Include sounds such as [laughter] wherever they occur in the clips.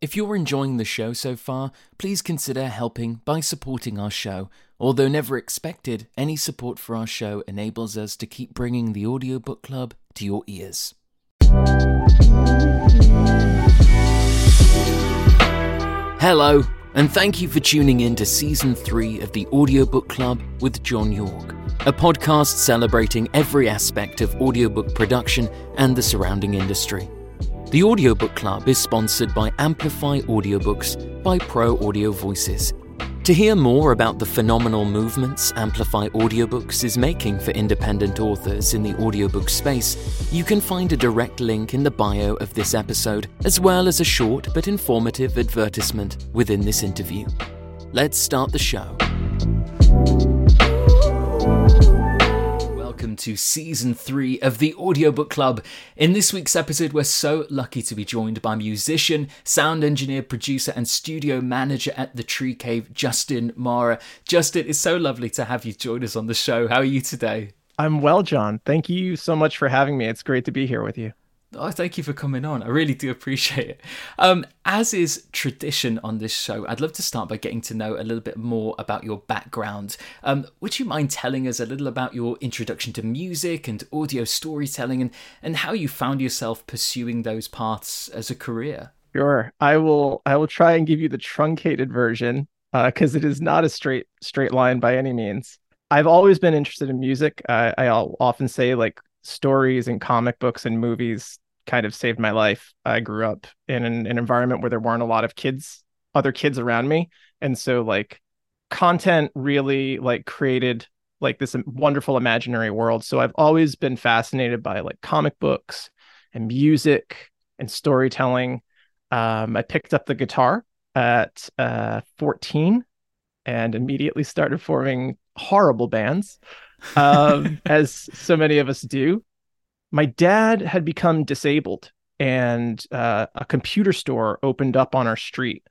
If you're enjoying the show so far, please consider helping by supporting our show. Although never expected, any support for our show enables us to keep bringing the Audiobook Club to your ears. Hello, and thank you for tuning in to season three of the Audiobook Club with John York, a podcast celebrating every aspect of audiobook production and the surrounding industry. The Audiobook Club is sponsored by Amplify Audiobooks by Pro Audio Voices. To hear more about the phenomenal movements Amplify Audiobooks is making for independent authors in the audiobook space, you can find a direct link in the bio of this episode, as well as a short but informative advertisement within this interview. Let's start the show. To season three of the Audiobook Club. In this week's episode, we're so lucky to be joined by musician, sound engineer, producer, and studio manager at the Tree Cave, Justin Marra. Justin, it's so lovely to have you join us on the show. How are you today? I'm well, John. Thank you so much for having me. It's great to be here with you. Oh, thank you for coming on. I really do appreciate it. Um, as is tradition on this show, I'd love to start by getting to know a little bit more about your background. Um, would you mind telling us a little about your introduction to music and audio storytelling and, and how you found yourself pursuing those paths as a career? Sure. I will I will try and give you the truncated version because uh, it is not a straight straight line by any means. I've always been interested in music. Uh, I'll often say like stories and comic books and movies kind of saved my life. I grew up in an, an, environment where there weren't a lot of kids, other kids around me, and so like content really like created like this wonderful imaginary world. So I've always been fascinated by like comic books and music and storytelling. Um, I picked up the guitar at uh, 14 and immediately started forming horrible bands um, [laughs] as so many of us do. My dad had become disabled, and uh, a computer store opened up on our street.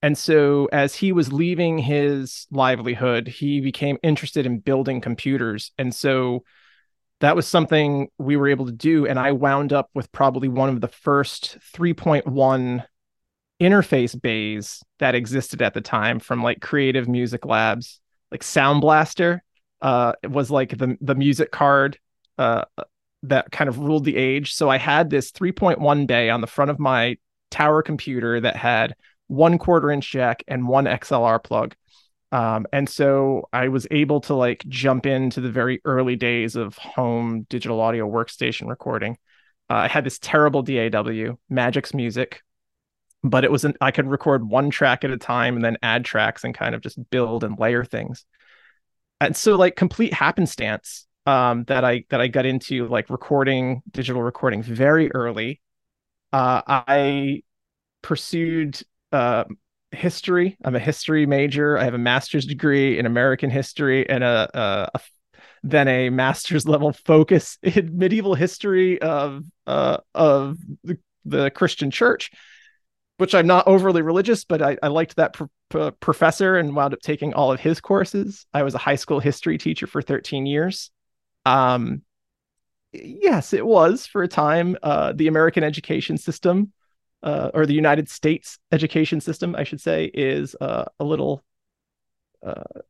And so, as he was leaving his livelihood, he became interested in building computers. And so, that was something we were able to do. And I wound up with probably one of the first 3.1 interface bays that existed at the time from like Creative Music Labs, like Sound Blaster uh, was like the the music card uh, that kind of ruled the age. So I had this 3.1 bay on the front of my tower computer that had one quarter inch jack and one XLR plug. Um, and so I was able to like jump into the very early days of home digital audio workstation recording. Uh, I had this terrible DAW, Magix Music, but it was an, I could record one track at a time and then add tracks and kind of just build and layer things and so like complete happenstance um, that I that I got into like recording digital recording very early. Uh, I pursued uh, history. I'm a history major. I have a master's degree in American history and a, a, a then a master's level focus [laughs] in medieval history of uh, of the, the Christian Church which I'm not overly religious, but I, I liked that pr- pr- professor and wound up taking all of his courses. I was a high school history teacher for 13 years. Um, yes, it was for a time uh, the American education system, uh, or the United States education system, I should say, is uh, a little uh,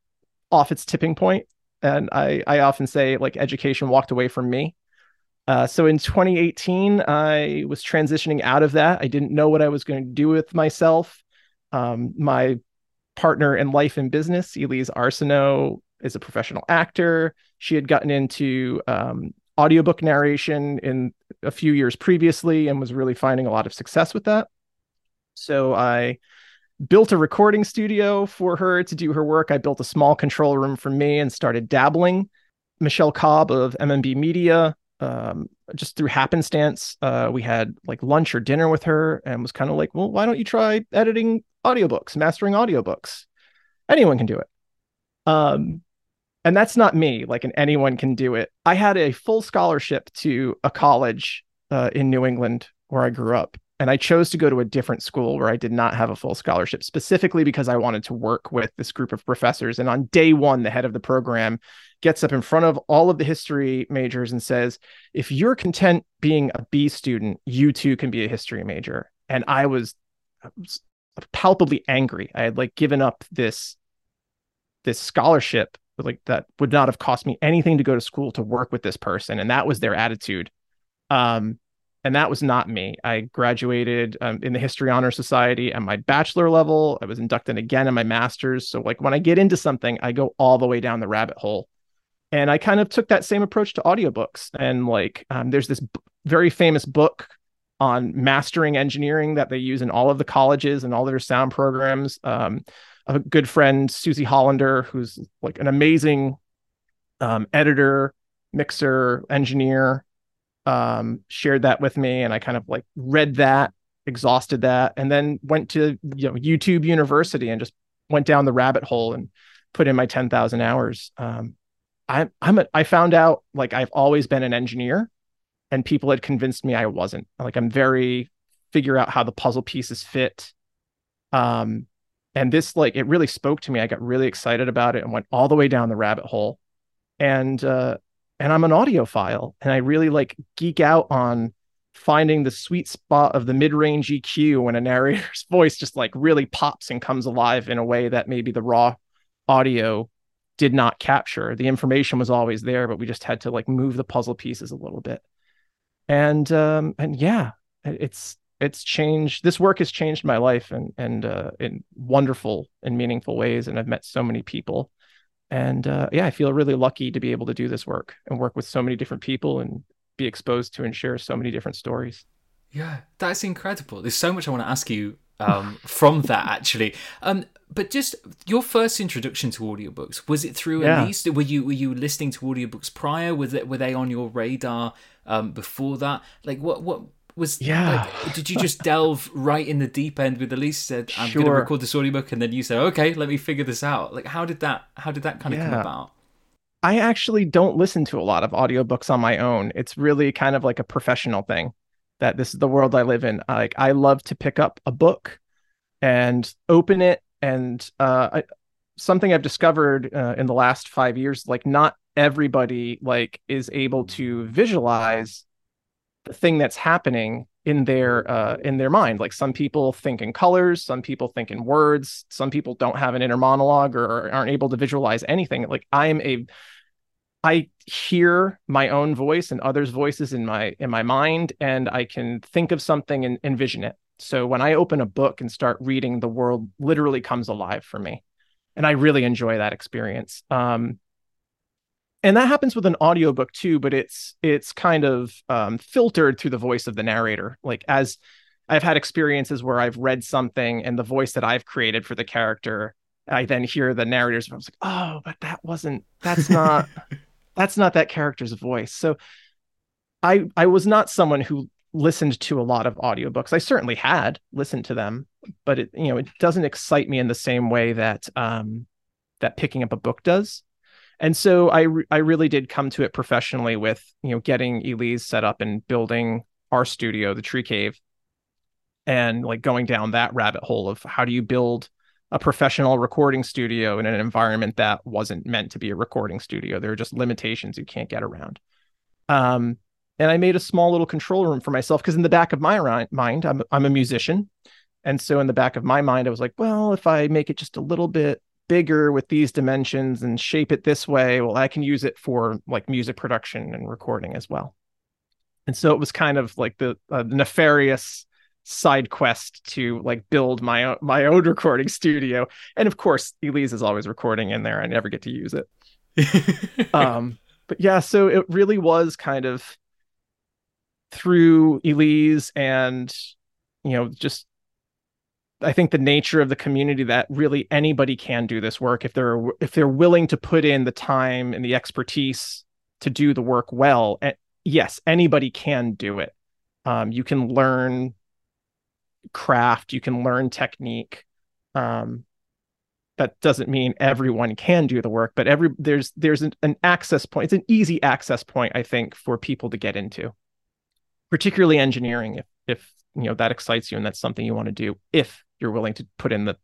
off its tipping point. And I, I often say, like, education walked away from me. Uh, so in 2018, I was transitioning out of that. I didn't know what I was going to do with myself. Um, my partner in life and business, Elise Arsenault, is a professional actor. She had gotten into um, audiobook narration in a few years previously and was really finding a lot of success with that. So I built a recording studio for her to do her work. I built a small control room for me and started dabbling. Michelle Cobb of MMB Media um, just through happenstance, uh, we had like lunch or dinner with her and was kind of like, well, why don't you try editing audiobooks, mastering audiobooks? Anyone can do it. Um, and that's not me, like, and anyone can do it. I had a full scholarship to a college uh, in New England where I grew up and I chose to go to a different school where I did not have a full scholarship, specifically because I wanted to work with this group of professors. And on day one, the head of the program gets up in front of all of the history majors and says, If you're content being a B student, you too can be a history major. And I was palpably angry. I had like given up this this scholarship like that would not have cost me anything to go to school to work with this person. And that was their attitude. Um and that was not me. I graduated um, in the history honor society at my bachelor level. I was inducted again in my master's. So like when i get into something i go all the way down the rabbit hole and i kind of took that same approach to audiobooks and like um, there's this b- very famous book on mastering engineering that they use in all of the colleges and all their sound programs. Um, a good friend, Susie Hollander, who's like an amazing um, editor, mixer, engineer, um, shared that with me, and I kind of like read that, exhausted that, and then went to you know YouTube University and just went down the rabbit hole and put in my ten thousand hours. Um, I, I'm a, I found out like I've always been an engineer and people had convinced me I wasn't. Like I'm very figure out how the puzzle pieces fit. Um, and this like it really spoke to me. I got really excited about it and went all the way down the rabbit hole. And uh, and I'm an audiophile, and I really like geek out on finding the sweet spot of the mid-range EQ when a narrator's [laughs] voice just like really pops and comes alive in a way that maybe the raw audio did not capture. The information was always there, but we just had to like move the puzzle pieces a little bit. And um and yeah it's it's changed this work has changed my life and and uh, in wonderful and meaningful ways and i've met so many people. And uh, yeah i feel really lucky to be able to do this work and work with so many different people and be exposed to and share so many different stories. Yeah that's incredible. There's so much i want to ask you um, from that actually. Um, but just your first introduction to audiobooks was it through yeah. Elise? Were you were you listening to audiobooks prior? Was it were they on your radar um, before that? Like what what was yeah? Like, did you just delve right in the deep end with Elise? Said I'm sure. going to record this audiobook, and then you said, okay, let me figure this out. Like how did that how did that kind of yeah. come about? I actually don't listen to a lot of audiobooks on my own. It's really kind of like a professional thing that this is the world I live in. Like I love to pick up a book and open it and uh, I, something I've discovered uh, in the last five years, like not everybody like is able to visualize the thing that's happening in their uh, in their mind. Like some people think in colors, some people think in words, some people don't have an inner monologue or aren't able to visualize anything. Like I am a I hear my own voice and others' voices in my in my mind, and I can think of something and envision it. So when I open a book and start reading, the world literally comes alive for me. And I really enjoy that experience. Um, and that happens with an audiobook too, but it's it's kind of um, filtered through the voice of the narrator. Like as I've had experiences where I've read something and the voice that I've created for the character, I then hear the narrator's voice like, oh, but that wasn't that's not [laughs] that's not that character's voice. So I I was not someone who listened to a lot of audiobooks. I certainly had listened to them, but it you know it doesn't excite me in the same way that um, that picking up a book does. And so I re- I really did come to it professionally with you know getting Elise set up and building our studio, the Tree Cave, and like going down that rabbit hole of how do you build a professional recording studio in an environment that wasn't meant to be a recording studio. There are just limitations you can't get around. Um, and I made a small little control room for myself because in the back of my mind, I'm I'm a musician, and so in the back of my mind, I was like, well, if I make it just a little bit bigger with these dimensions and shape it this way, well, I can use it for like music production and recording as well. And so it was kind of like the uh, nefarious side quest to like build my own my own [laughs] recording studio. And of course, Elise is always recording in there. I never get to use it. [laughs] um, but yeah, so it really was kind of through Elise and you know just I think the nature of the community that really anybody can do this work if they're if they're willing to put in the time and the expertise to do the work well. And yes, anybody can do it. Um, you can learn craft, you can learn technique. Um, that doesn't mean everyone can do the work, but every there's there's an, an access point. It's an easy access point, I think, for people to get into particularly engineering if if you know that excites you and that's something you want to do if you're willing to put in the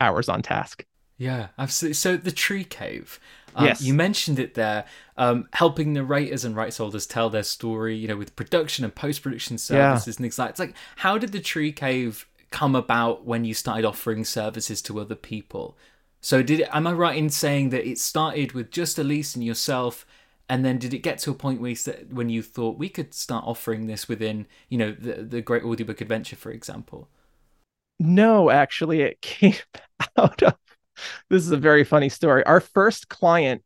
hours on task yeah absolutely so the tree cave um, yes. you mentioned it there um, helping narrators and rights holders tell their story you know with production and post-production services yeah. and things like it's like how did the tree cave come about when you started offering services to other people? So did it, am I right in saying that it started with just Elise and yourself, and then did it get to a point where you, said, when you thought we could start offering this within, you know, the the Great Audiobook Adventure, for example? No, actually, it [laughs] came out of. This is a very funny story. Our first client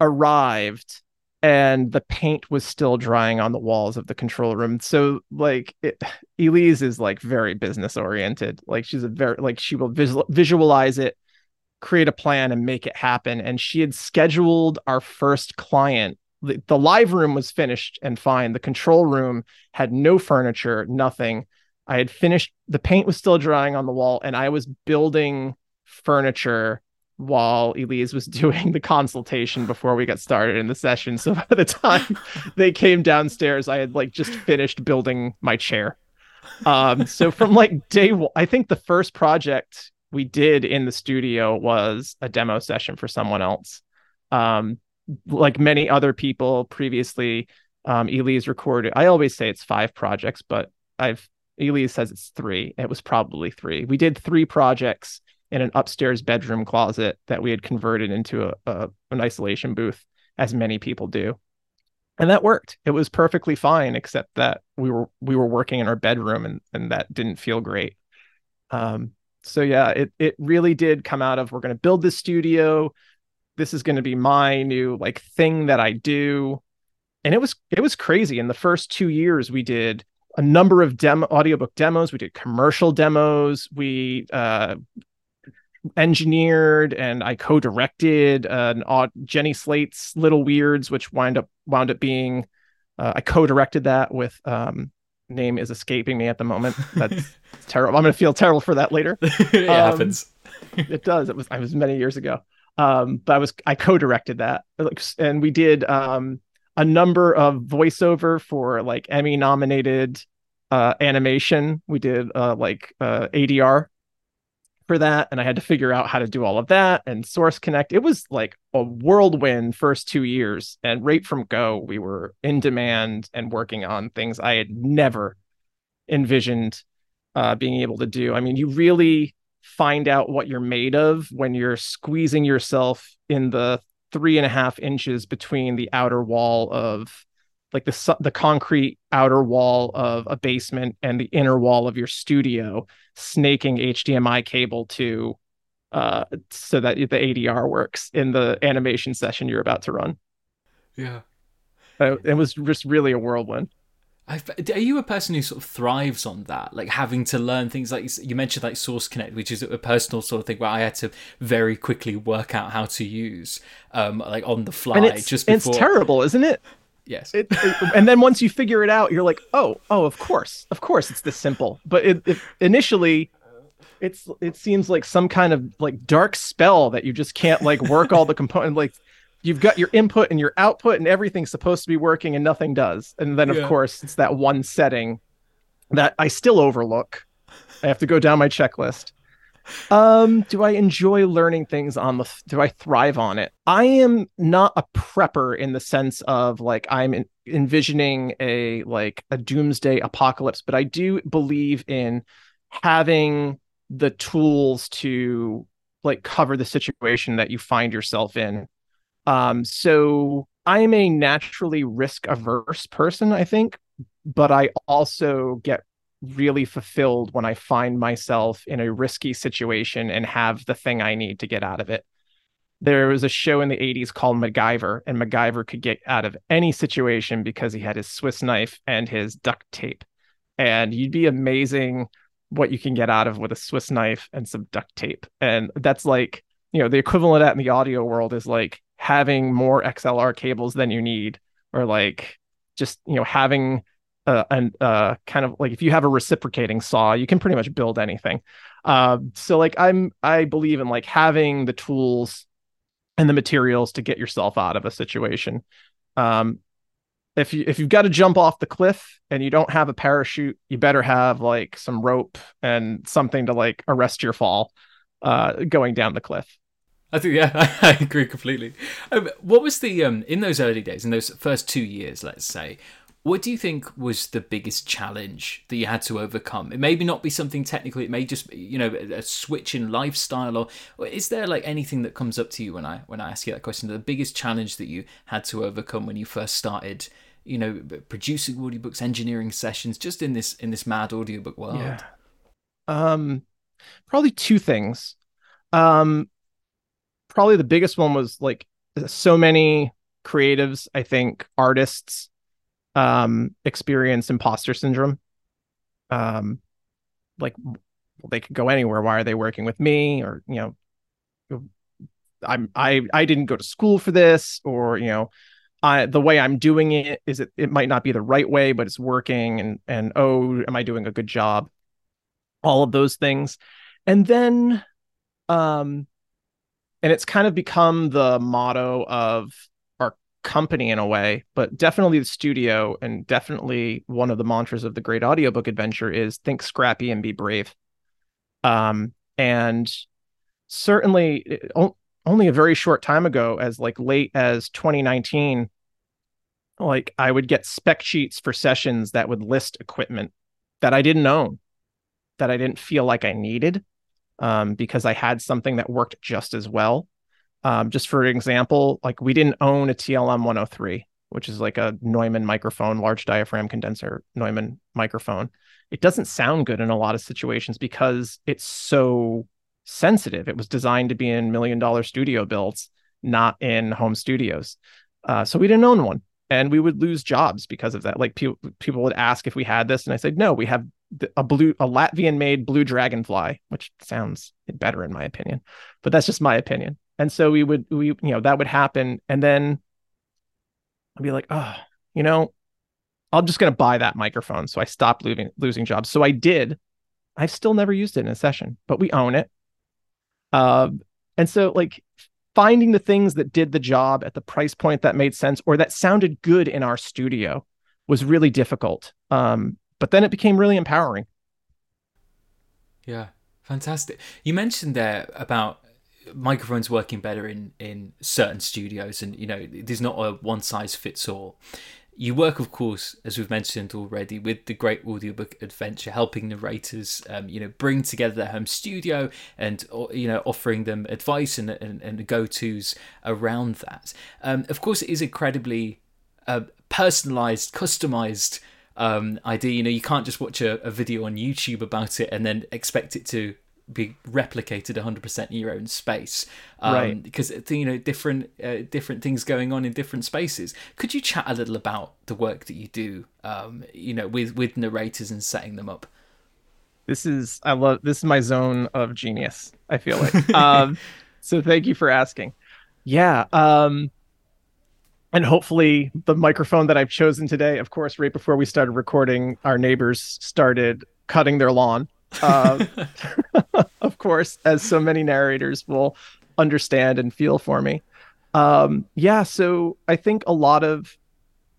arrived and the paint was still drying on the walls of the control room. So like it, Elise is like very business oriented. Like she's a very like she will visual, visualize it, create a plan and make it happen. And she had scheduled our first client. The, the live room was finished and fine. The control room had no furniture, nothing. I had finished the paint was still drying on the wall and I was building furniture while Elise was [laughs] doing the consultation before we got started in the session. So by the time they came downstairs, I had like just finished building my chair. Um, so from like day one, I think the first project we did in the studio was a demo session for someone else. Um, like many other people previously, um, Elise recorded. I always say it's five projects, but I've Elise says it's three. It was probably three. We did three projects in an upstairs bedroom closet that we had converted into a, a, an isolation booth, as many people do. And that worked. It was perfectly fine, except that we were we were working in our bedroom and, and that didn't feel great. Um, so yeah, it it really did come out of we're gonna build this studio. This is gonna be my new like thing that I do. And it was it was crazy. In the first two years, we did a number of demo audiobook demos we did commercial demos we uh, engineered and I co-directed an odd Jenny Slate's Little Weirds, which wind up wound up being uh, I co-directed that with um, name is escaping me at the moment. [laughs] That's terrible. I'm gonna feel terrible for that later. [laughs] it um, happens. [laughs] it does. It was I was many years ago. Um, but I was I co-directed that, and we did um, a number of voiceover for like Emmy nominated uh, animation. We did uh, like uh, ADR for that and I had to figure out how to do all of that and source connect. It was like a whirlwind first 2 years and right from go we were in demand and working on things I had never envisioned uh, being able to do. I mean, you really find out what you're made of when you're squeezing yourself in the three and a half inches between the outer wall of like the the concrete outer wall of a basement and the inner wall of your studio snaking HDMI cable to uh so that the ADR works in the animation session you're about to run. Yeah. Uh, it was just really a whirlwind. I've, are you a person who sort of thrives on that, like having to learn things like you mentioned, like Source Connect, which is a personal sort of thing where I had to very quickly work out how to use, um, like on the fly. And it's, just before... it's terrible, isn't it? Yes. It, it, and then once you figure it out, you're like, oh, oh, of course, of course, it's this simple. But it, it, initially, it's it seems like some kind of like dark spell that you just can't like work all the [laughs] component. Like you've got your input and your output, and everything's supposed to be working, and nothing does. And then of yeah. course, it's that one setting that I still overlook. I have to go down my checklist. Um, do I enjoy learning things on the do I thrive on it? I am not a prepper in the sense of like I'm in, envisioning a like a doomsday apocalypse, but I do believe in having the tools to like cover the situation that you find yourself in. Um, so I'm a naturally risk averse person, I think, but I also get really fulfilled when I find myself in a risky situation and have the thing I need to get out of it. There was a show in the 80s called MacGyver, and MacGyver could get out of any situation because he had his Swiss knife and his duct tape. And you'd be amazing what you can get out of with a Swiss knife and some duct tape. And that's like, you know, the equivalent of that in the audio world is like having more XLR cables than you need, or like just, you know, having uh, and uh, kind of like if you have a reciprocating saw, you can pretty much build anything. Uh, so like I'm I believe in like having the tools and the materials to get yourself out of a situation. Um, if you if you've got to jump off the cliff and you don't have a parachute, you better have like some rope and something to like arrest your fall uh, going down the cliff. I think yeah, [laughs] I agree completely. Um, what was the um in those early days, in those first two years, let's say, What do you think was the biggest challenge that you had to overcome? It may not be something technical. It may just, you know, a switch in lifestyle, or, or, is there like anything that comes up to you when I when I ask you that question? The biggest challenge that you had to overcome when you first started, you know, producing audiobooks, engineering sessions, just in this in this mad audiobook world. Yeah. Um, probably two things. Um, probably the biggest one was like so many creatives, I think artists um experience imposter syndrome. Um like they could go anywhere. Why are they working with me? Or you know i'm i i didn't go to school for this. Or you know I, the way I'm doing it is it, it might not be the right way, but it's working. And and oh, am I doing a good job? All of those things. And then um and it's kind of become the motto of company in a way, but definitely the studio and definitely one of the mantras of the great audiobook adventure is think scrappy and be brave. Um, and certainly only a very short time ago, as like late as 2019, like I would get spec sheets for sessions that would list equipment that I didn't own, that I didn't feel like I needed, um, because I had something that worked just as well. Um, just for example, like we didn't own a TLM 103, which is like a Neumann microphone, large diaphragm condenser Neumann microphone. It doesn't sound good in a lot of situations because it's so sensitive. It was designed to be in million dollar studio builds, not in home studios. Uh, so we didn't own one, and we would lose jobs because of that. Like people people would ask if we had this, and I said no. We have a blue a Latvian made blue dragonfly, which sounds better in my opinion, but that's just my opinion. And so we would we you know that would happen and then I'd be like, "Oh, you know, I'm just going to buy that microphone." So I stopped losing losing jobs. So I did. I've still never used it in a session, but we own it. Um and so like finding the things that did the job at the price point that made sense or that sounded good in our studio was really difficult. Um, but then it became really empowering. Yeah, fantastic. You mentioned there about microphones working better in in certain studios and you know there's not a one size fits all. You work of course as we've mentioned already with the great audiobook adventure helping narrators um, you know bring together their home studio and you know offering them advice and, and, and go-to's around that. Um, of course it is incredibly uh, personalized customized um, idea. You know you can't just watch a, a video on youtube about it and then expect it to be replicated 100% in your own space. Um, right. because you know different uh, different things going on in different spaces. Could you chat a little about the work that you do um, you know with with narrators and setting them up? This is i love this is my zone of genius i feel like. [laughs] Um, so thank you for asking. Yeah um and hopefully the microphone that i've chosen today of course right before we started recording our neighbors started cutting their lawn uh, [laughs] of course, as so many narrators will understand and feel for me. Um, yeah, so I think a lot of,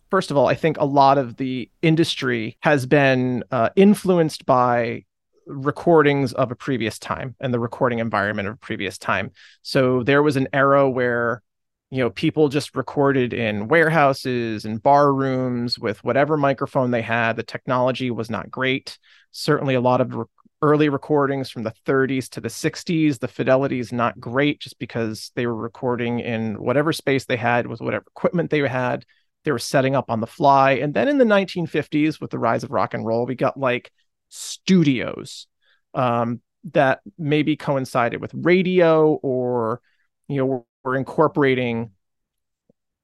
first of all, I think a lot of the industry has been uh, influenced by recordings of a previous time and the recording environment of a previous time. So there was an era where you know people just recorded in warehouses and bar rooms with whatever microphone they had the technology was not great certainly a lot of early recordings from the 30s to the 60s the fidelity is not great just because they were recording in whatever space they had with whatever equipment they had. They were setting up on the fly. And then in the 1950s with the rise of rock and roll we got like studios um, that maybe coincided with radio or you know we're, incorporating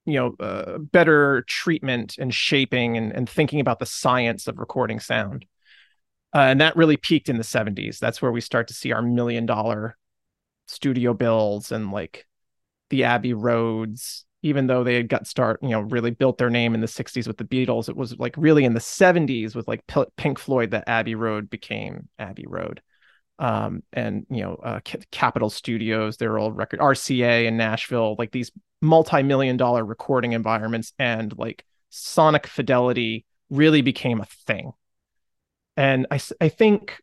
you know uh, better treatment and shaping and, and thinking about the science of recording sound uh, and that really peaked in the 70s. That's where we start to see our million dollar studio bills and like the Abbey Roads, even though they had got start, you know, really built their name in the 60s with the Beatles. It was like really in the 70s with like Pink Floyd that Abbey Road became Abbey Road. Um, and you know, uh, C- Capitol Studios, their old record RCA in Nashville, like these multi-million dollar recording environments, and like sonic fidelity really became a thing and I, I think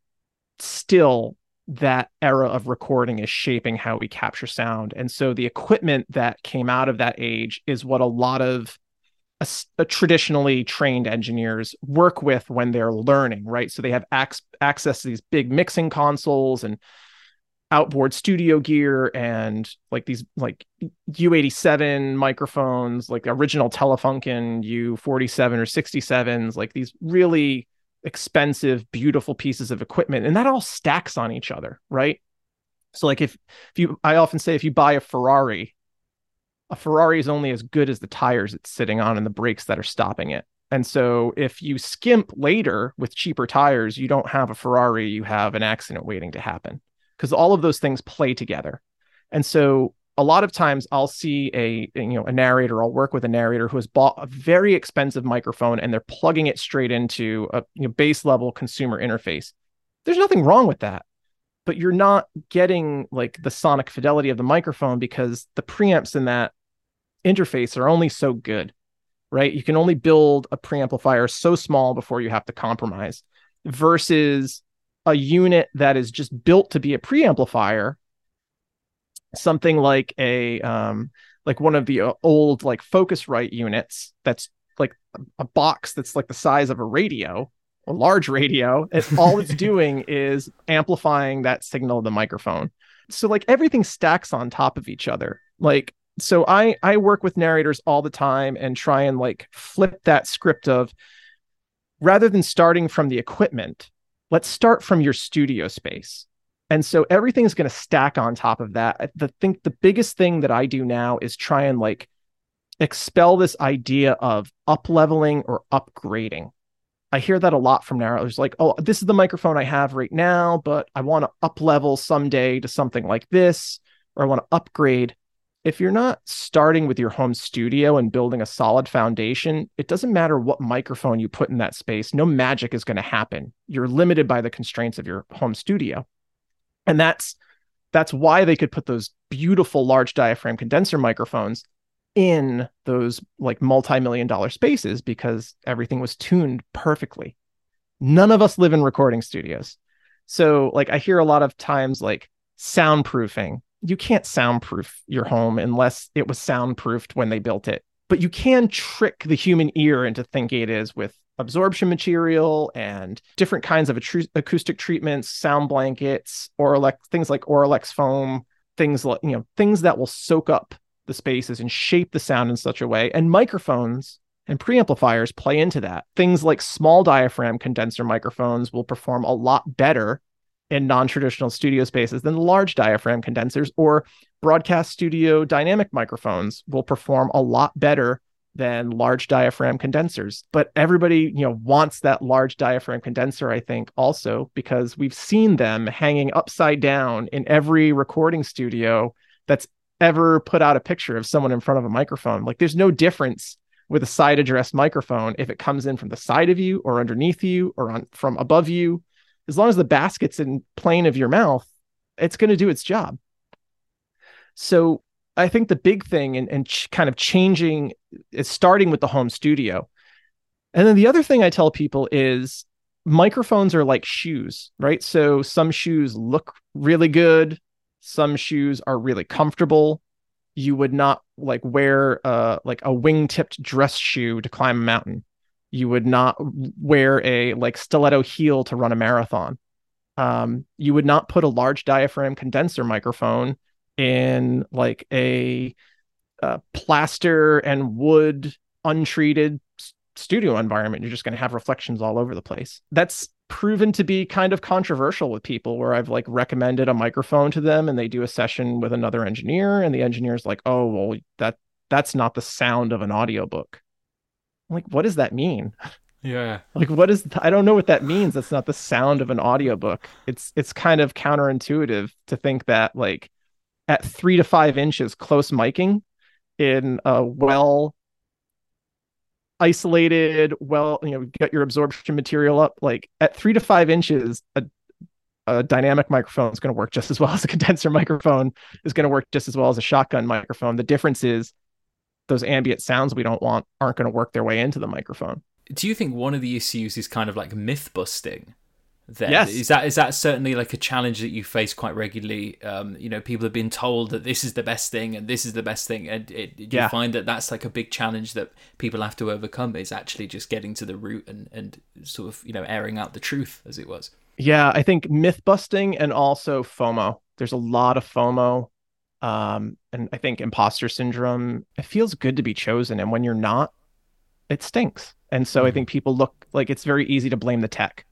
still that era of recording is shaping how we capture sound. And so the equipment that came out of that age is what a lot of a, a traditionally trained engineers work with when they're learning, right? So they have ac- access to these big mixing consoles and outboard studio gear and like these like U87 microphones, like original Telefunken U47 or 67s, like these really expensive, beautiful pieces of equipment. And that all stacks on each other, right? So like if if you I often say if you buy a Ferrari, a Ferrari is only as good as the tires it's sitting on and the brakes that are stopping it. And so if you skimp later with cheaper tires, you don't have a Ferrari, you have an accident waiting to happen because all of those things play together. And so a lot of times I'll see a you know a narrator, I'll work with a narrator who has bought a very expensive microphone and they're plugging it straight into a you know, base level consumer interface. There's nothing wrong with that. But you're not getting like the sonic fidelity of the microphone because the preamps in that interface are only so good, right? You can only build a preamplifier so small before you have to compromise versus a unit that is just built to be a preamplifier something like a um like one of the uh, old like focusrite units that's like a box that's like the size of a radio a large radio and [laughs] all it's doing is amplifying that signal of the microphone so like everything stacks on top of each other like so i i work with narrators all the time and try and like flip that script of rather than starting from the equipment let's start from your studio space. And so everything's going to stack on top of that. I think the biggest thing that I do now is try and like expel this idea of up leveling or upgrading. I hear that a lot from narrators like, oh, this is the microphone I have right now, but I want to up level someday to something like this, or I want to upgrade if you're not starting with your home studio and building a solid foundation, it doesn't matter what microphone you put in that space, no magic is going to happen. You're limited by the constraints of your home studio. And that's that's why they could put those beautiful large diaphragm condenser microphones in those like multi-million dollar spaces because everything was tuned perfectly. None of us live in recording studios. So like I hear a lot of times like soundproofing you can't soundproof your home unless it was soundproofed when they built it. But you can trick the human ear into thinking it is with absorption material and different kinds of acoustic treatments, sound blankets, or things like Auralex foam, things like you know things that will soak up the spaces and shape the sound in such a way. And microphones and preamplifiers play into that. Things like small diaphragm condenser microphones will perform a lot better in non-traditional studio spaces than large diaphragm condensers or broadcast studio dynamic microphones will perform a lot better than large diaphragm condensers. But everybody you know wants that large diaphragm condenser i think also because we've seen them hanging upside down in every recording studio that's ever put out a picture of someone in front of a microphone. Like there's no difference with a side addressed microphone if it comes in from the side of you or underneath you or on from above you. As long as the basket's in plane of your mouth, it's going to do its job. So I think the big thing and, and ch- kind of changing is starting with the home studio. And then the other thing I tell people is microphones are like shoes, right? So some shoes look really good, some shoes are really comfortable. You would not like wear uh like a wing-tipped dress shoe to climb a mountain you would not wear a like stiletto heel to run a marathon. Um, you would not put a large diaphragm condenser microphone in like a, a plaster and wood untreated studio environment. You're just going to have reflections all over the place. That's proven to be kind of controversial with people where I've like recommended a microphone to them and they do a session with another engineer and the engineer's like, "Oh, well that that's not the sound of an audiobook." I'm like, what does that mean? Yeah. [laughs] Like what is I don't know what that means. That's not the sound of an audiobook. It's it's kind of counterintuitive to think that like at three to five inches close miking in a well isolated, well, you know, get your absorption material up, like at three to five inches, a a dynamic microphone is going to work just as well [laughs] as a condenser microphone is going to work just as well as a shotgun microphone. The difference is those ambient sounds we don't want aren't going to work their way into the microphone. Do you think one of the issues is kind of like myth busting? Then yes. is that is that certainly like a challenge that you face quite regularly um you know people have been told that this is the best thing and this is the best thing and it, do Yeah. you find that that's like a big challenge that people have to overcome is actually just getting to the root and and sort of you know airing out the truth as it was Yeah, I think myth busting and also FOMO. There's a lot of FOMO. Um, and I think imposter syndrome, it feels good to be chosen. And when you're not, it stinks. And so I Mhm. think people look like it's very easy to blame the tech.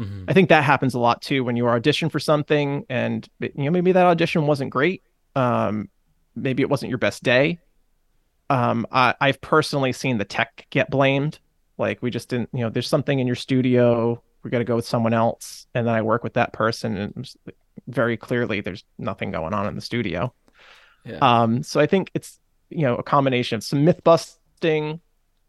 Mm-hmm. I think that happens a lot too when you are audition for something and you know maybe that audition wasn't great. Um, maybe it wasn't your best day. Um, I, I've personally seen the tech get blamed. Like we just didn't, you know, there's something in your studio. We got to go with someone else, and then I work with that person, and very clearly there's nothing going on in the studio. yeah Um, so I think it's you know a combination of some myth busting,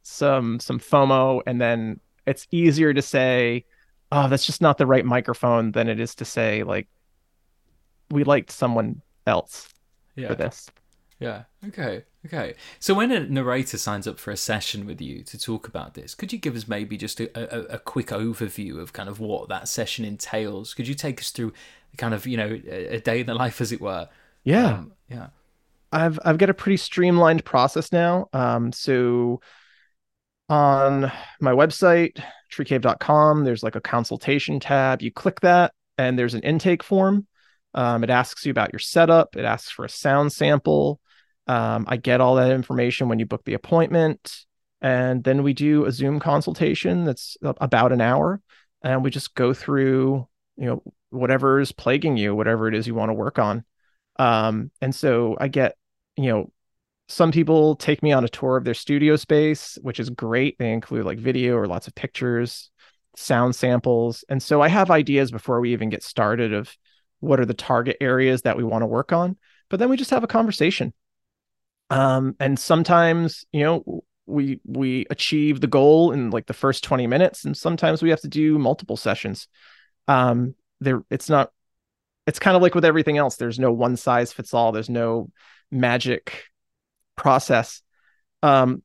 some some FOMO, and then it's easier to say, "Oh, that's just not the right microphone," than it is to say like, "We liked someone else yeah for this." Yeah. Okay. Okay. So when a narrator signs up for a session with you to talk about this, could you give us maybe just a, a, a quick overview of kind of what that session entails? Could you take us through kind of you know a, a day in the life, as it were? Yeah. Um, yeah. I've I've got a pretty streamlined process now. Um, so on my website, treecave.com, there's like a consultation tab. You click that, and there's an intake form. Um, it asks you about your setup. It asks for a sound sample. Um, I get all that information when you book the appointment, and then we do a Zoom consultation that's about an hour, and we just go through, you know, whatever is plaguing you, whatever it is you want to work on. Um, and so I get, you know, some people take me on a tour of their studio space, which is great. They include like video or lots of pictures, sound samples. And so I have ideas before we even get started of what are the target areas that we want to work on. But then we just have a conversation. Um, and sometimes, you know, we we achieve the goal in like the first 20 minutes, and sometimes we have to do multiple sessions. Um, there it's not it's kind of like with everything else. There's no one size fits all. There's no magic process. Um,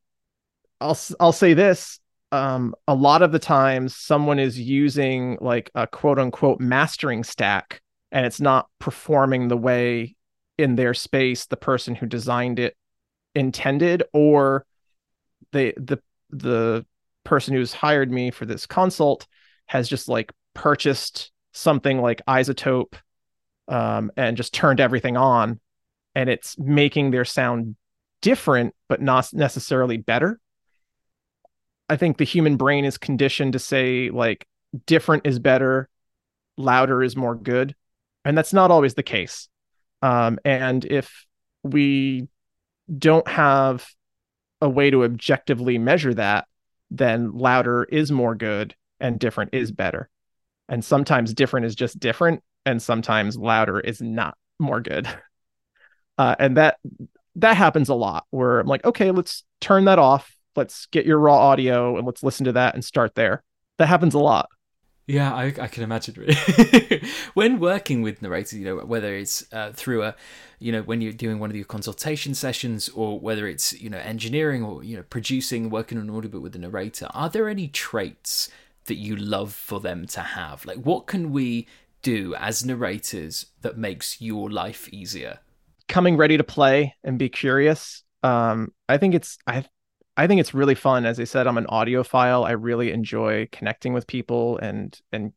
I'll I'll say this. Um, a lot of the times, someone is using like a quote unquote mastering stack, and it's not performing the way in their space the person who designed it intended, or the the the person who's hired me for this consult has just like purchased something like iZotope um, and just turned everything on and it's making their sound different but not necessarily better. I think the human brain is conditioned to say like different is better louder is more good. And that's not always the case. Um, and if we don't have a way to objectively measure that then louder is more good and different is better. And sometimes different is just different and sometimes louder is not more good. [laughs] Uh, and that that happens a lot where i'm like okay let's turn that off let's get your raw audio and let's listen to that and start there that happens a lot Yeah, I, I can imagine. [laughs] When working with narrators, you know, whether it's uh, through a, you know, when you're doing one of your consultation sessions, or whether it's you know engineering or you know producing, working on an audiobook with a narrator, are there any traits that you love for them to have? Like, what can we do as narrators that makes your life easier? Coming ready to play and be curious um i think it's i i think it's really fun. As i said i'm an audiophile. I really enjoy connecting with people and and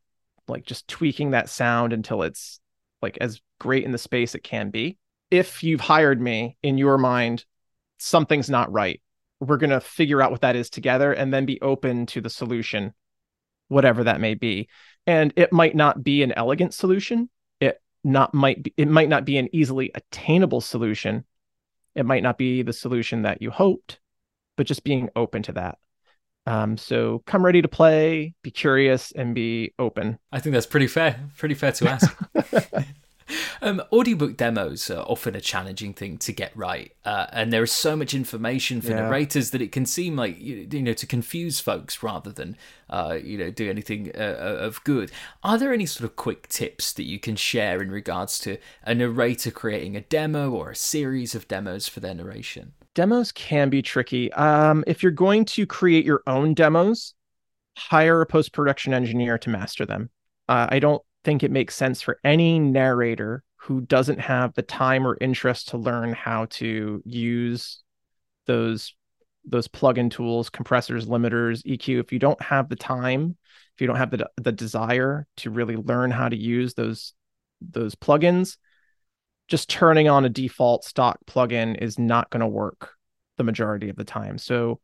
like just tweaking that sound until it's like as great in the space it can be. If you've hired me in your mind something's not right. We're to figure out what that is together and then be open to the solution whatever that may be. And it might not be an elegant solution not might be it might not be an easily attainable solution it might not be the solution that you hoped but just being open to that um, so come ready to play be curious and be open I think that's pretty fair. Pretty fair to ask. [laughs] um, audiobook demos are often a challenging thing to get right, uh, and there is so much information for Yeah. narrators that it can seem like you you know to confuse folks rather than uh, you know do anything uh, of good. Are there any sort of quick tips that you can share in regards to a narrator creating a demo or a series of demos for their narration? demos can be tricky um, if you're going to create your own demos hire a post-production engineer to master them Uh, I don't think it makes sense for any narrator who doesn't have the time or interest to learn how to use those those plug-in tools, compressors, limiters, EQ. If you don't have the time, if you don't have the the desire to really learn how to use those those plugins, just turning on a default stock plugin is not going to work the majority of the time. So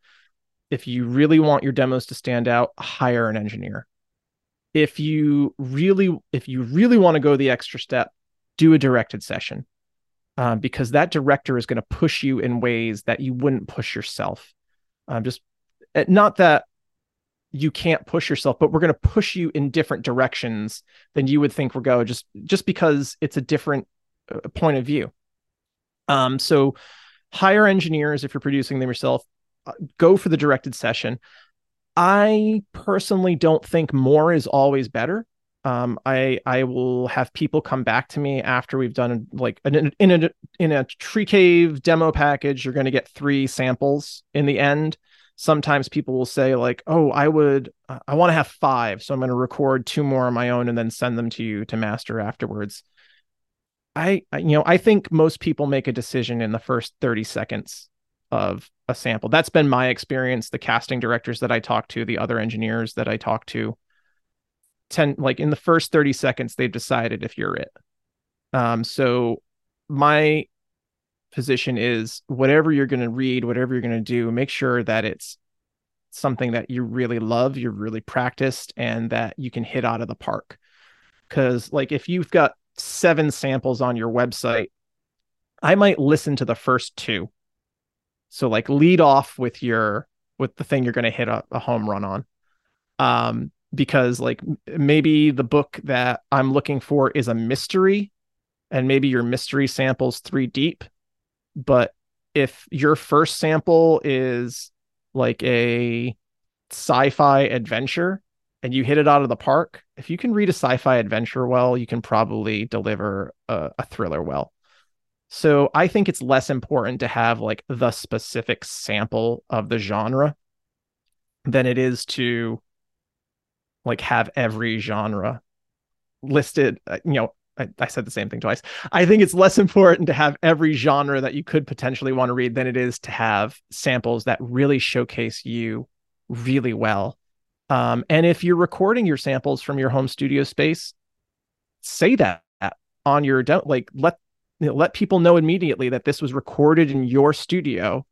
if you really want your demos to stand out, hire an engineer. If you really if you really want to go the extra step, do a directed session. Um, because that director is going to push you in ways that you wouldn't push yourself. Um, just eh, not that you can't push yourself, but we're going to push you in different directions than you would think we're go just just because it's a different uh, point of view. Um, so hire engineers if you're producing them yourself. Uh, go for the directed session. I personally don't think more is always better. Um, I I will have people come back to me after we've done like in, in a in a tree cave demo package. You're going to get three samples in the end. Sometimes people will say like, "Oh, I would I want to have five, so I'm going to record two more on my own and then send them to you to master afterwards." I, you know, I think most people make a decision in the first 30 seconds of a sample. That's been my experience. The casting directors that I talk to, the other engineers that I talk to, 10 like in the first 30 seconds they've decided if you're it. Um so my position is whatever you're going to read, whatever you're going to do, make sure that it's something that you really love, you're really practiced and that you can hit out of the park. Cuz like if you've got seven samples on your website, I might listen to the first two. So like lead off with your with the thing you're going to hit a, a, home run on. Um, because like maybe the book that I'm looking for is a mystery and maybe your mystery samples three deep. But if your first sample is like a sci-fi adventure, and you hit it out of the park, if you can read a sci-fi adventure well, you can probably deliver a, a thriller well. So I think it's less important to have like the specific sample of the genre than it is to like have every genre listed. Uh, you know, I, I, said the same thing twice. I think it's less important to have every genre that you could potentially want to read than it is to have samples that really showcase you really well um, and if you're recording your samples from your home studio space, say that on your don't like let you know, let people know immediately that this was recorded in your studio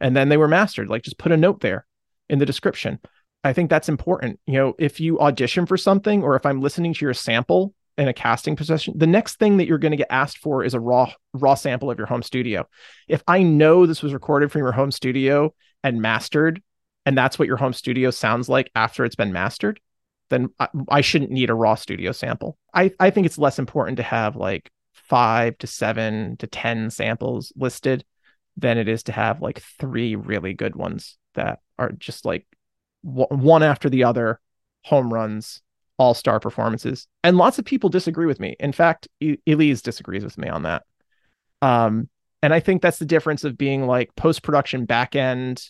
and then they were mastered. Like just put a note there in the description. I think that's important. You know, if you audition for something or if I'm listening to your sample in a casting position, the next thing that you're going to get asked for is a raw raw sample of your home studio. If I know this was recorded from your home studio and mastered and that's what your home studio sounds like after it's been mastered, then I, I shouldn't need a raw studio sample. I, I think it's less important to have like five to seven to 10 samples listed than it is to have like three really good ones that are just like w- one after the other home runs, all star performances. And lots of people disagree with me. In fact, Elise disagrees with me on that. Um, and I think that's the difference of being like post production back end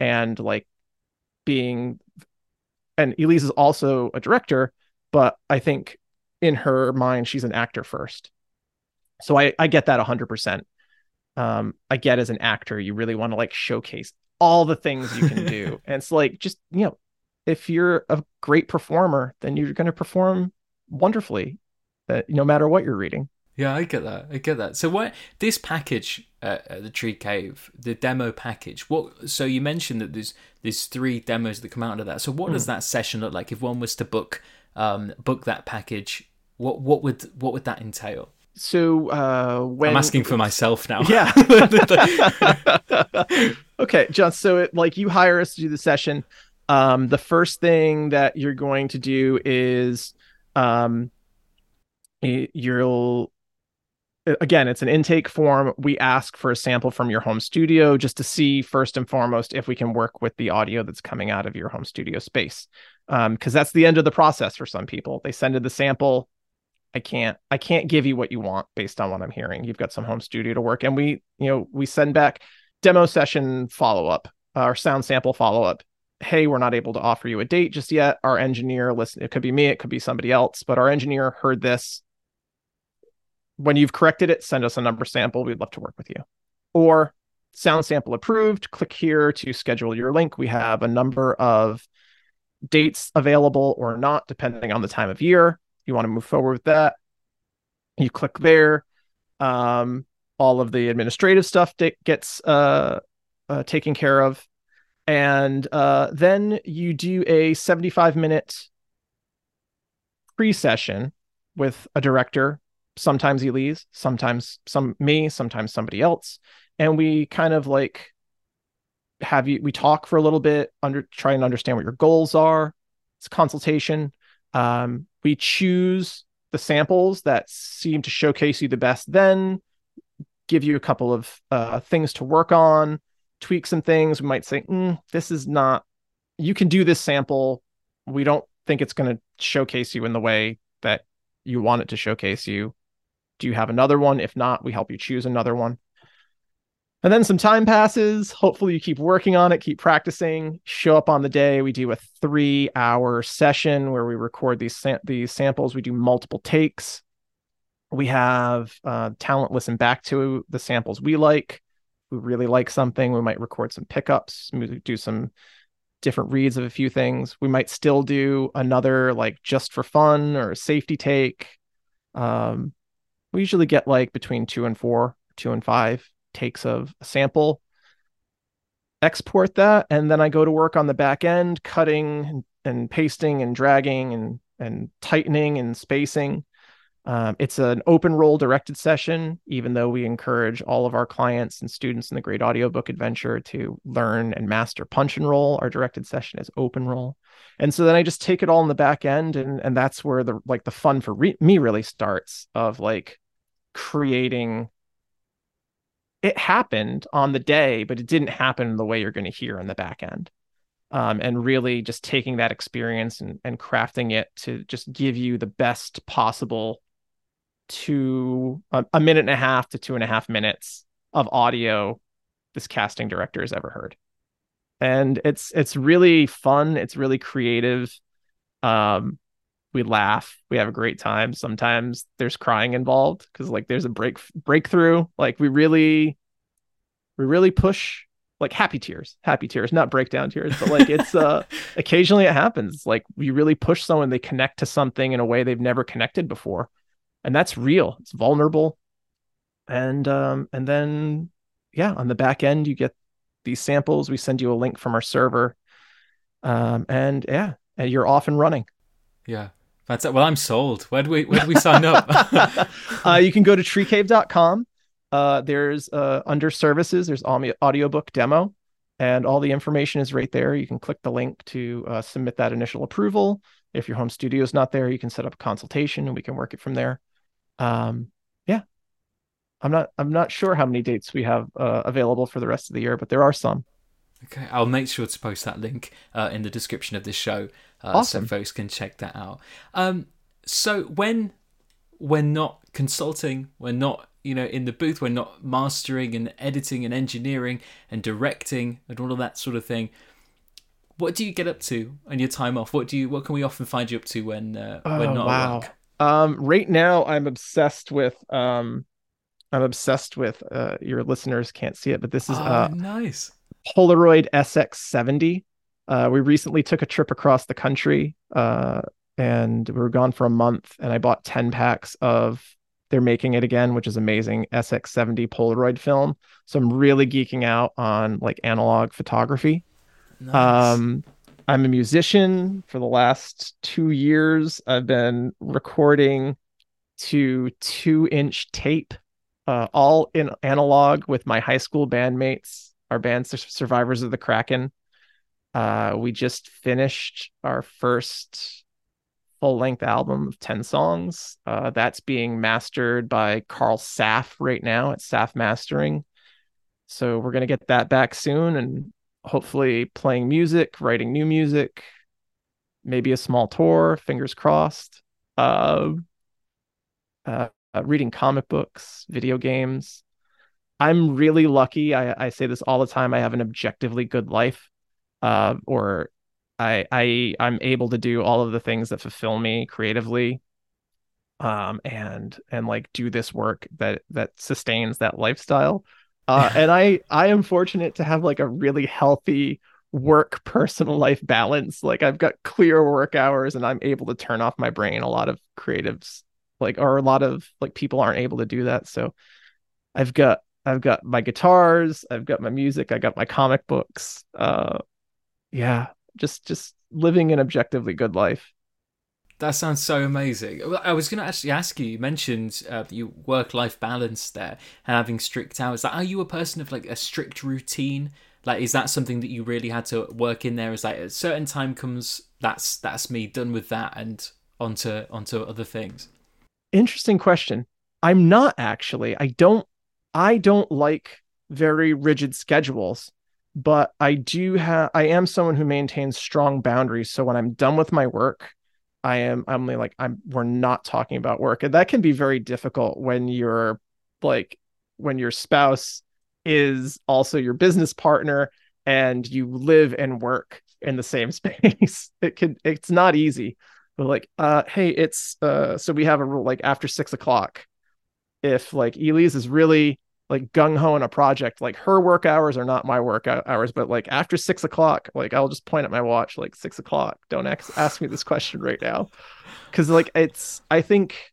and like being and Elise is also a director, but I think in her mind she's an actor first. So I I get that 100%. Um I get as an actor you really want to like showcase all the things you can do. [laughs] and it's like just, you know, if you're a great performer, then you're going to perform wonderfully uh, no matter what you're reading. Yeah, I get that. I get that. So what this package at, at the Tree Cave, the demo package. What? So you mentioned that there's there's three demos that come out of that. So what mm. does hmm. that session look like if one was to book um, book that package? What what would what would that entail? So uh, when I'm asking for myself now. Yeah. [laughs] okay, John. So it, like you hire us to do the session. Um, the first thing that you're going to do is um, you'll again, it's an intake form. We ask for a sample from your home studio just to see first and foremost if we can work with the audio that's coming out of your home studio space. Um, because that's the end of the process for some people. They send in the sample. I can't I can't give you what you want based on what I'm hearing. You've got some home studio to work, and we you know we send back demo session follow up uh, or sound sample follow up, hey, we're not able to offer you a date just yet. Our engineer, listen, it could be me, it could be somebody else, but our engineer heard this. When you've corrected it, send us a number sample. We'd love to work with you. Or sound sample approved. Click here to schedule your link. We have a number of dates available or not, depending on the time of year. You want to move forward with that. You click there. Um, all of the administrative stuff gets uh, uh, taken care of. And uh, then you do a 75 minute pre session with a director. Sometimes Elise, sometimes some me, sometimes somebody else and we kind of like have you we talk for a little bit under try and understand what your goals are it's consultation um, we choose the samples that seem to showcase you the best then give you a couple of uh, things to work on tweak some things. We might say mm, this is not you can do this sample. We don't think it's going to showcase you in the way that you want it to showcase you. Do you have another one? If not we help you choose another one and then some time passes. Hopefully, you keep working on it, keep practicing. Show up on the day. We do a three-hour session where we record these these samples. We do multiple takes. We have uh, talent listen back to the samples we like. We really like something. We might record some pickups. Do some different reads of a few things. We might still do another like just for fun or safety take. Um, we usually get like between two and four, two and five takes of a sample, export that, and then I go to work on the back end, cutting and pasting and dragging and and tightening and spacing. Um, it's an open roll directed session, even though we encourage all of our clients and students in the Great Audiobook Adventure to learn and master punch and roll. Our directed session is open roll. And so then I just take it all in the back end and and that's where the like the fun for re- me really starts of like creating it happened on the day, but it didn't happen the way you're going to hear in the back end. Um, and really just taking that experience and, and crafting it to just give you the best possible to a, a minute and a half to two and a half minutes of audio this casting director has ever heard. And it's it's really fun. It's really creative. Um, we laugh we have a great time. Sometimes there's crying involved because like there's a break breakthrough. Like we really we really push like happy tears happy tears not breakdown tears but like it's uh [laughs] occasionally it happens. Like we really push someone they connect to something in a way they've never connected before and that's real. It's vulnerable. And um and then yeah on the back end you get these samples. We send you a link from our server. Um and yeah and you're off and running. Yeah that's it. Well, I'm sold. Where do we where do we sign up? [laughs] uh, you can go to treecave.com. Uh, there's uh, under services, there's audiobook demo, and all the information is right there. You can click the link to uh, submit that initial approval. If your home studio is not there, you can set up a consultation and we can work it from there. Um, yeah, I'm not I'm not sure how many dates we have uh, available for the rest of the year, but there are some. Okay, I'll make sure to post that link uh, in the description of this show, uh, awesome. so folks can check that out. Um, so when we're not consulting, we're not you know in the booth, we're not mastering and editing and engineering and directing and all of that sort of thing. What do you get up to on your time off? What do you? What can we often find you up to when uh, oh, when not wow. at work? Um, right now, I'm obsessed with um, I'm obsessed with uh, your listeners can't see it, but this is oh, uh, nice Polaroid SX70. Uh, we recently took a trip across the country uh, and we were gone for a month. And I bought 10 packs of they're making it again, which is amazing SX70 Polaroid film. So I'm really geeking out on like analog photography. Nice. Um, I'm a musician for the last two years. I've been recording to two inch tape, uh, all in analog with my high school bandmates our band Survivors of the Kraken. Uh, we just finished our first full length album of 10 songs. Uh, that's being mastered by Carl Saff right now at Saff Mastering. So we're going to get that back soon and hopefully playing music, writing new music, maybe a small tour, fingers crossed. Uh, uh, reading comic books, video games. I'm really lucky. I, I say this all the time. I have an objectively good life. Uh, or I I I'm able to do all of the things that fulfill me creatively um and and like do this work that that sustains that lifestyle uh [laughs] and I I am fortunate to have like a really healthy work personal life balance like I've got clear work hours and I'm able to turn off my brain a lot of creatives like or a lot of like people aren't able to do that so I've got I've got my guitars, I've got my music, I got my comic books. Uh yeah, just just living an objectively good life. That sounds so amazing. I was going to actually ask you. You mentioned uh, you work-life balance there and having strict hours. Like, are you a person of like a strict routine? Like, is that something that you really had to work in there? Is like a certain time comes, that's that's me done with that, and onto onto other things. Interesting question. I'm not actually. I don't. I don't like very rigid schedules but I do have I am someone who maintains strong boundaries. So when I'm done with my work, I am I'm like I'm we're not talking about work. And that can be very difficult when you're like when your spouse is also your business partner and you live and work in the same [laughs] space. it can it's not easy. But like uh hey, it's uh so we have a rule like after six o'clock. If like Elise is really like gung ho in a project. Like her work hours are not my work hours, but like after six o'clock, like I'll just point at my watch, like six o'clock. Don't ask, ask me this question right now. Cause like it's, I think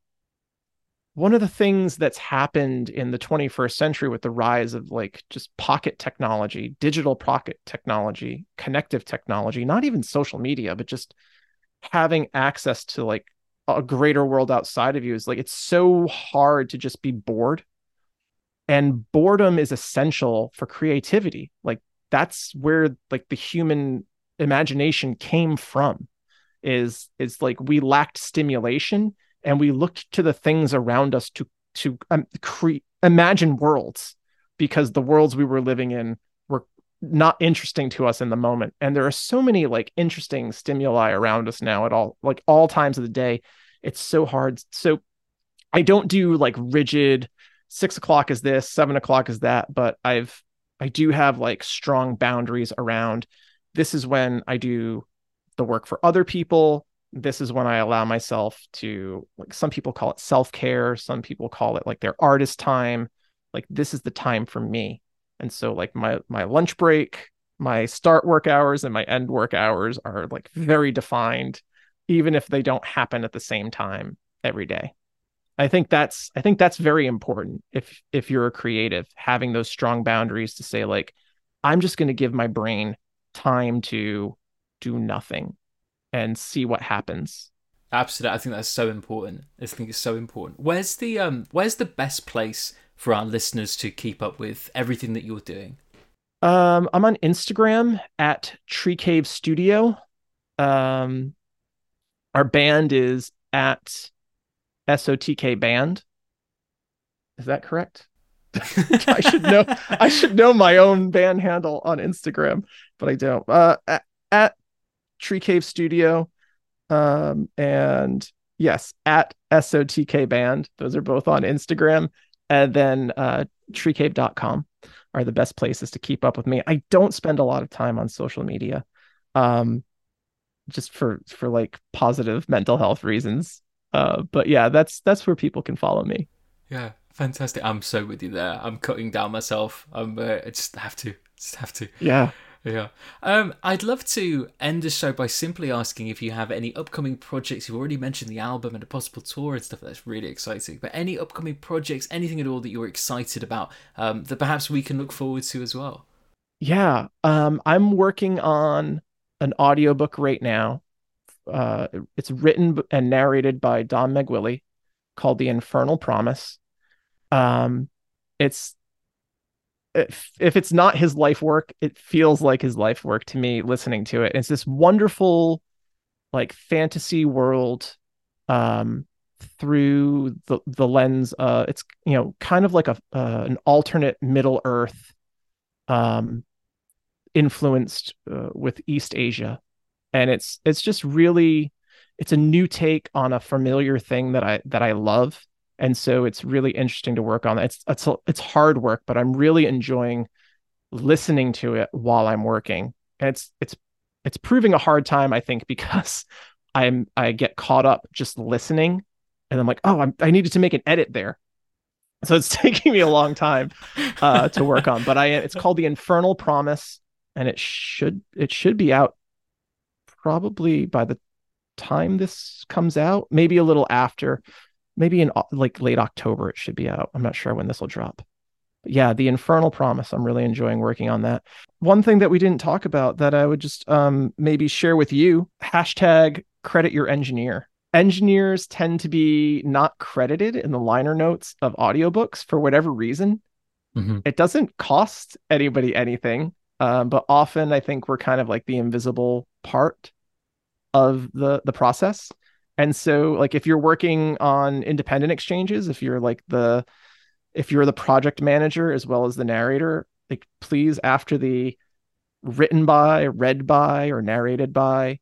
one of the things that's happened in the 21st century with the rise of like just pocket technology, digital pocket technology, connective technology, not even social media, but just having access to like a greater world outside of you is like it's so hard to just be bored and boredom is essential for creativity. Like that's where like the human imagination came from is is like we lacked stimulation and we looked to the things around us to to um, create imagine worlds because the worlds we were living in were not interesting to us in the moment. And there are so many like interesting stimuli around us now at all like all times of the day. It's so hard. So i don't do like rigid six o'clock is this, seven o'clock is that. But I've I do have like strong boundaries around this is when I do the work for other people. This is when I allow myself to like some people call it self-care, some people call it like their artist time. Like this is the time for me. And so like my my lunch break, my start work hours and my end work hours are like very defined even if they don't happen at the same time every day. I think that's I think that's very important if if you're a creative having those strong boundaries to say like I'm just going to give my brain time to do nothing and see what happens. Absolutely. I think that's so important. I think it's so important. Where's the um where's the best place for our listeners to keep up with everything that you're doing? Um I'm on Instagram at Tree Cave Studio. Um our band is at SOTK band. Is that correct? [laughs] I should know. I should know my own band handle on Instagram, but I don't. Uh, at, at Tree Cave Studio, um, and yes, at SOTK Band. Those are both on Instagram, and then uh, treecave.com are the best places to keep up with me. I don't spend a lot of time on social media, um, just for for like positive mental health reasons. Uh, but yeah, that's that's where people can follow me. Yeah, fantastic. I'm so with you there. I'm cutting down myself. I'm uh, I just have to, just have to. Yeah. Yeah. Um, I'd love to end the show by simply asking if you have any upcoming projects. You've already mentioned the album and a possible tour and stuff. That's really exciting. But any upcoming projects, anything at all that you're excited about um, that perhaps we can look forward to as well? Yeah. Um, I'm working on an audiobook right now uh, it's written and narrated by Don Maguili, called The Infernal Promise. Um, it's if, if it's not his life work, it feels like his life work to me listening to it. It's this wonderful, like fantasy world, um, through the the lens. Uh, it's you know kind of like a uh, an alternate Middle Earth, um, influenced uh, with East Asia and it's it's just really it's a new take on a familiar thing that I that I love. And so it's really interesting to work on. It's it's it's hard work but I'm really enjoying listening to it while I'm working. And it's it's it's proving a hard time i think [laughs] because i'm i get caught up just listening and i'm like oh I'm, i needed to make an edit there. So it's [laughs] taking me a long time uh, to work on but i it's called the infernal promise and it should it should be out probably by the time this comes out maybe a little after maybe in like late october it should be out i'm not sure when this will drop But yeah, the Infernal Promise. I'm really enjoying working on that. One thing that we didn't talk about that I would just um, maybe share with you hashtag credit your engineer. Engineers tend to be not credited in the liner notes of audiobooks for whatever reason. Mm-hmm. It doesn't cost anybody anything, um, but often I think we're kind of like the invisible part of the the process. And so, like, if you're working on independent exchanges, if you're like the if you're the project manager as well as the narrator, like please after the written by, read by, or narrated by,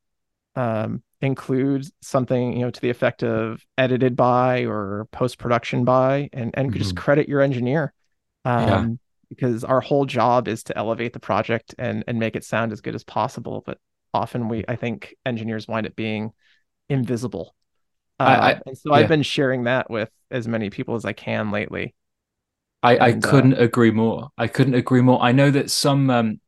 um, include something you know to the effect of edited by or post production by, and and mm-hmm. just credit your engineer, um, yeah. because our whole job is to elevate the project and and make it sound as good as possible. But often we, I think, engineers wind up being invisible. Uh, I, I, and so yeah. I've been sharing that with as many people as I can lately. I, I uh, couldn't uh, agree more. I couldn't agree more. I know that some um,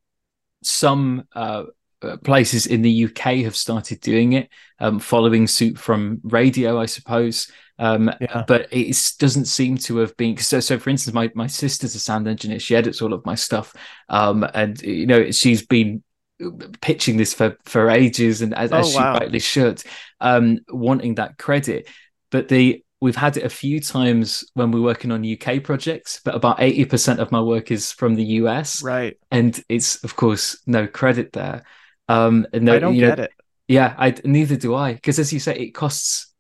some uh, uh places in the UK have started doing it, um, following suit from radio, I suppose. Um, yeah. But it doesn't seem to have been so. So, for instance, my my sister's a sound engineer. She edits all of my stuff, um, and you know she's been pitching this for for ages, and as, oh, as she wow. rightly should, um, wanting that credit. But the we've had it a few times when we're working on UK projects, but about 80% of my work is from the US. Right. And it's, of course, no credit there. Um, no, I don't you know, get it. Yeah, I neither do I. Because as you say, it costs,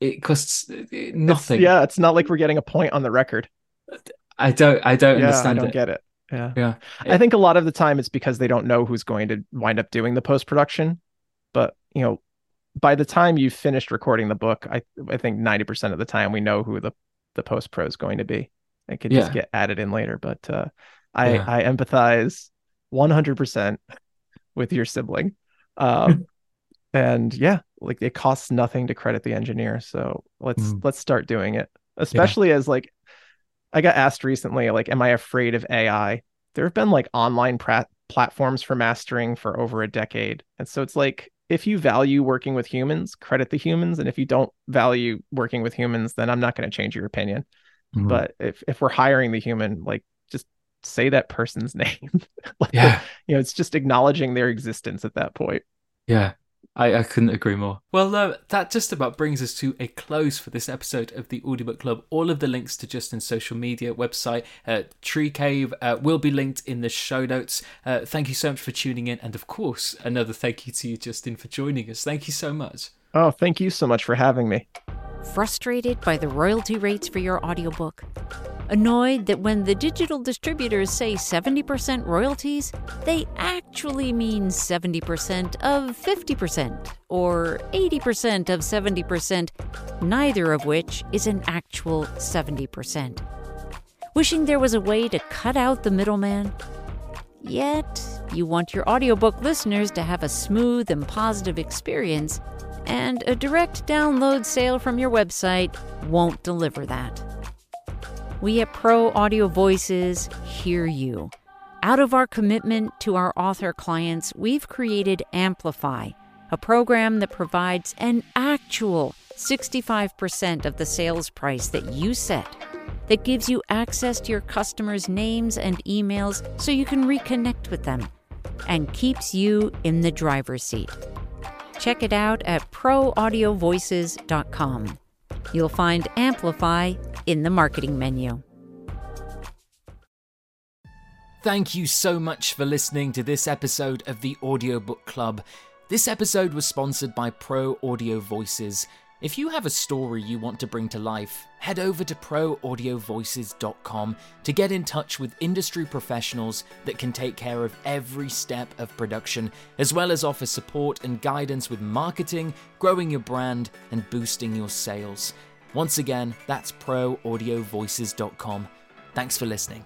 it costs uh, nothing. It's, yeah, it's not like we're getting a point on the record. I don't, I don't yeah, understand I don't it. get it. Yeah. Yeah. I think a lot of the time it's because they don't know who's going to wind up doing the post production. But, you know, by the time you've finished recording the book, I I think ninety percent of the time we know who the the post pro is going to be. It could yeah. just get added in later, but uh, I yeah. I empathize one hundred percent with your sibling, um, [laughs] and yeah, like it costs nothing to credit the engineer. So let's mm. let's start doing it, especially yeah. as like I got asked recently, like, am I afraid of AI? There have been like online platforms for mastering for over a decade, and so it's like if you value working with humans, credit the humans. And if you don't value working with humans, then I'm not going to change your opinion. Mm-hmm. But if, if we're hiring the human, like just say that person's [laughs] name. like, yeah. [laughs] You know, it's just acknowledging their existence at that point. Yeah. I, I couldn't agree more. Well, uh, that just about brings us to a close for this episode of the Audiobook Club. All of the links to Justin's social media website, uh, Tree Cave, uh, will be linked in the show notes. Uh, thank you so much for tuning in. And of course, another thank you to you, Justin, for joining us. Thank you so much. Oh, thank you so much for having me. Frustrated by the royalty rates for your audiobook? Annoyed that when the digital distributors say 70% royalties, they actually mean 70% of 50% or 80% of 70%, neither of which is an actual 70%. Wishing there was a way to cut out the middleman? Yet, you want your audiobook listeners to have a smooth and positive experience, and a direct download sale from your website won't deliver that. We at Pro Audio Voices hear you. Out of our commitment to our author clients, we've created AMPlify, a program that provides an actual 65% of the sales price that you set, that gives you access to your customers' names and emails so you can reconnect with them, and keeps you in the driver's seat. Check it out at proaudiovoices.com. You'll find AMPlify in the marketing menu. Thank you so much for listening to this episode of the Audiobook Club. This episode was sponsored by Pro Audio Voices. If you have a story you want to bring to life, head over to proaudiovoices.com to get in touch with industry professionals that can take care of every step of production, as well as offer support and guidance with marketing, growing your brand, and boosting your sales. Once again, that's proaudiovoices.com. Thanks for listening.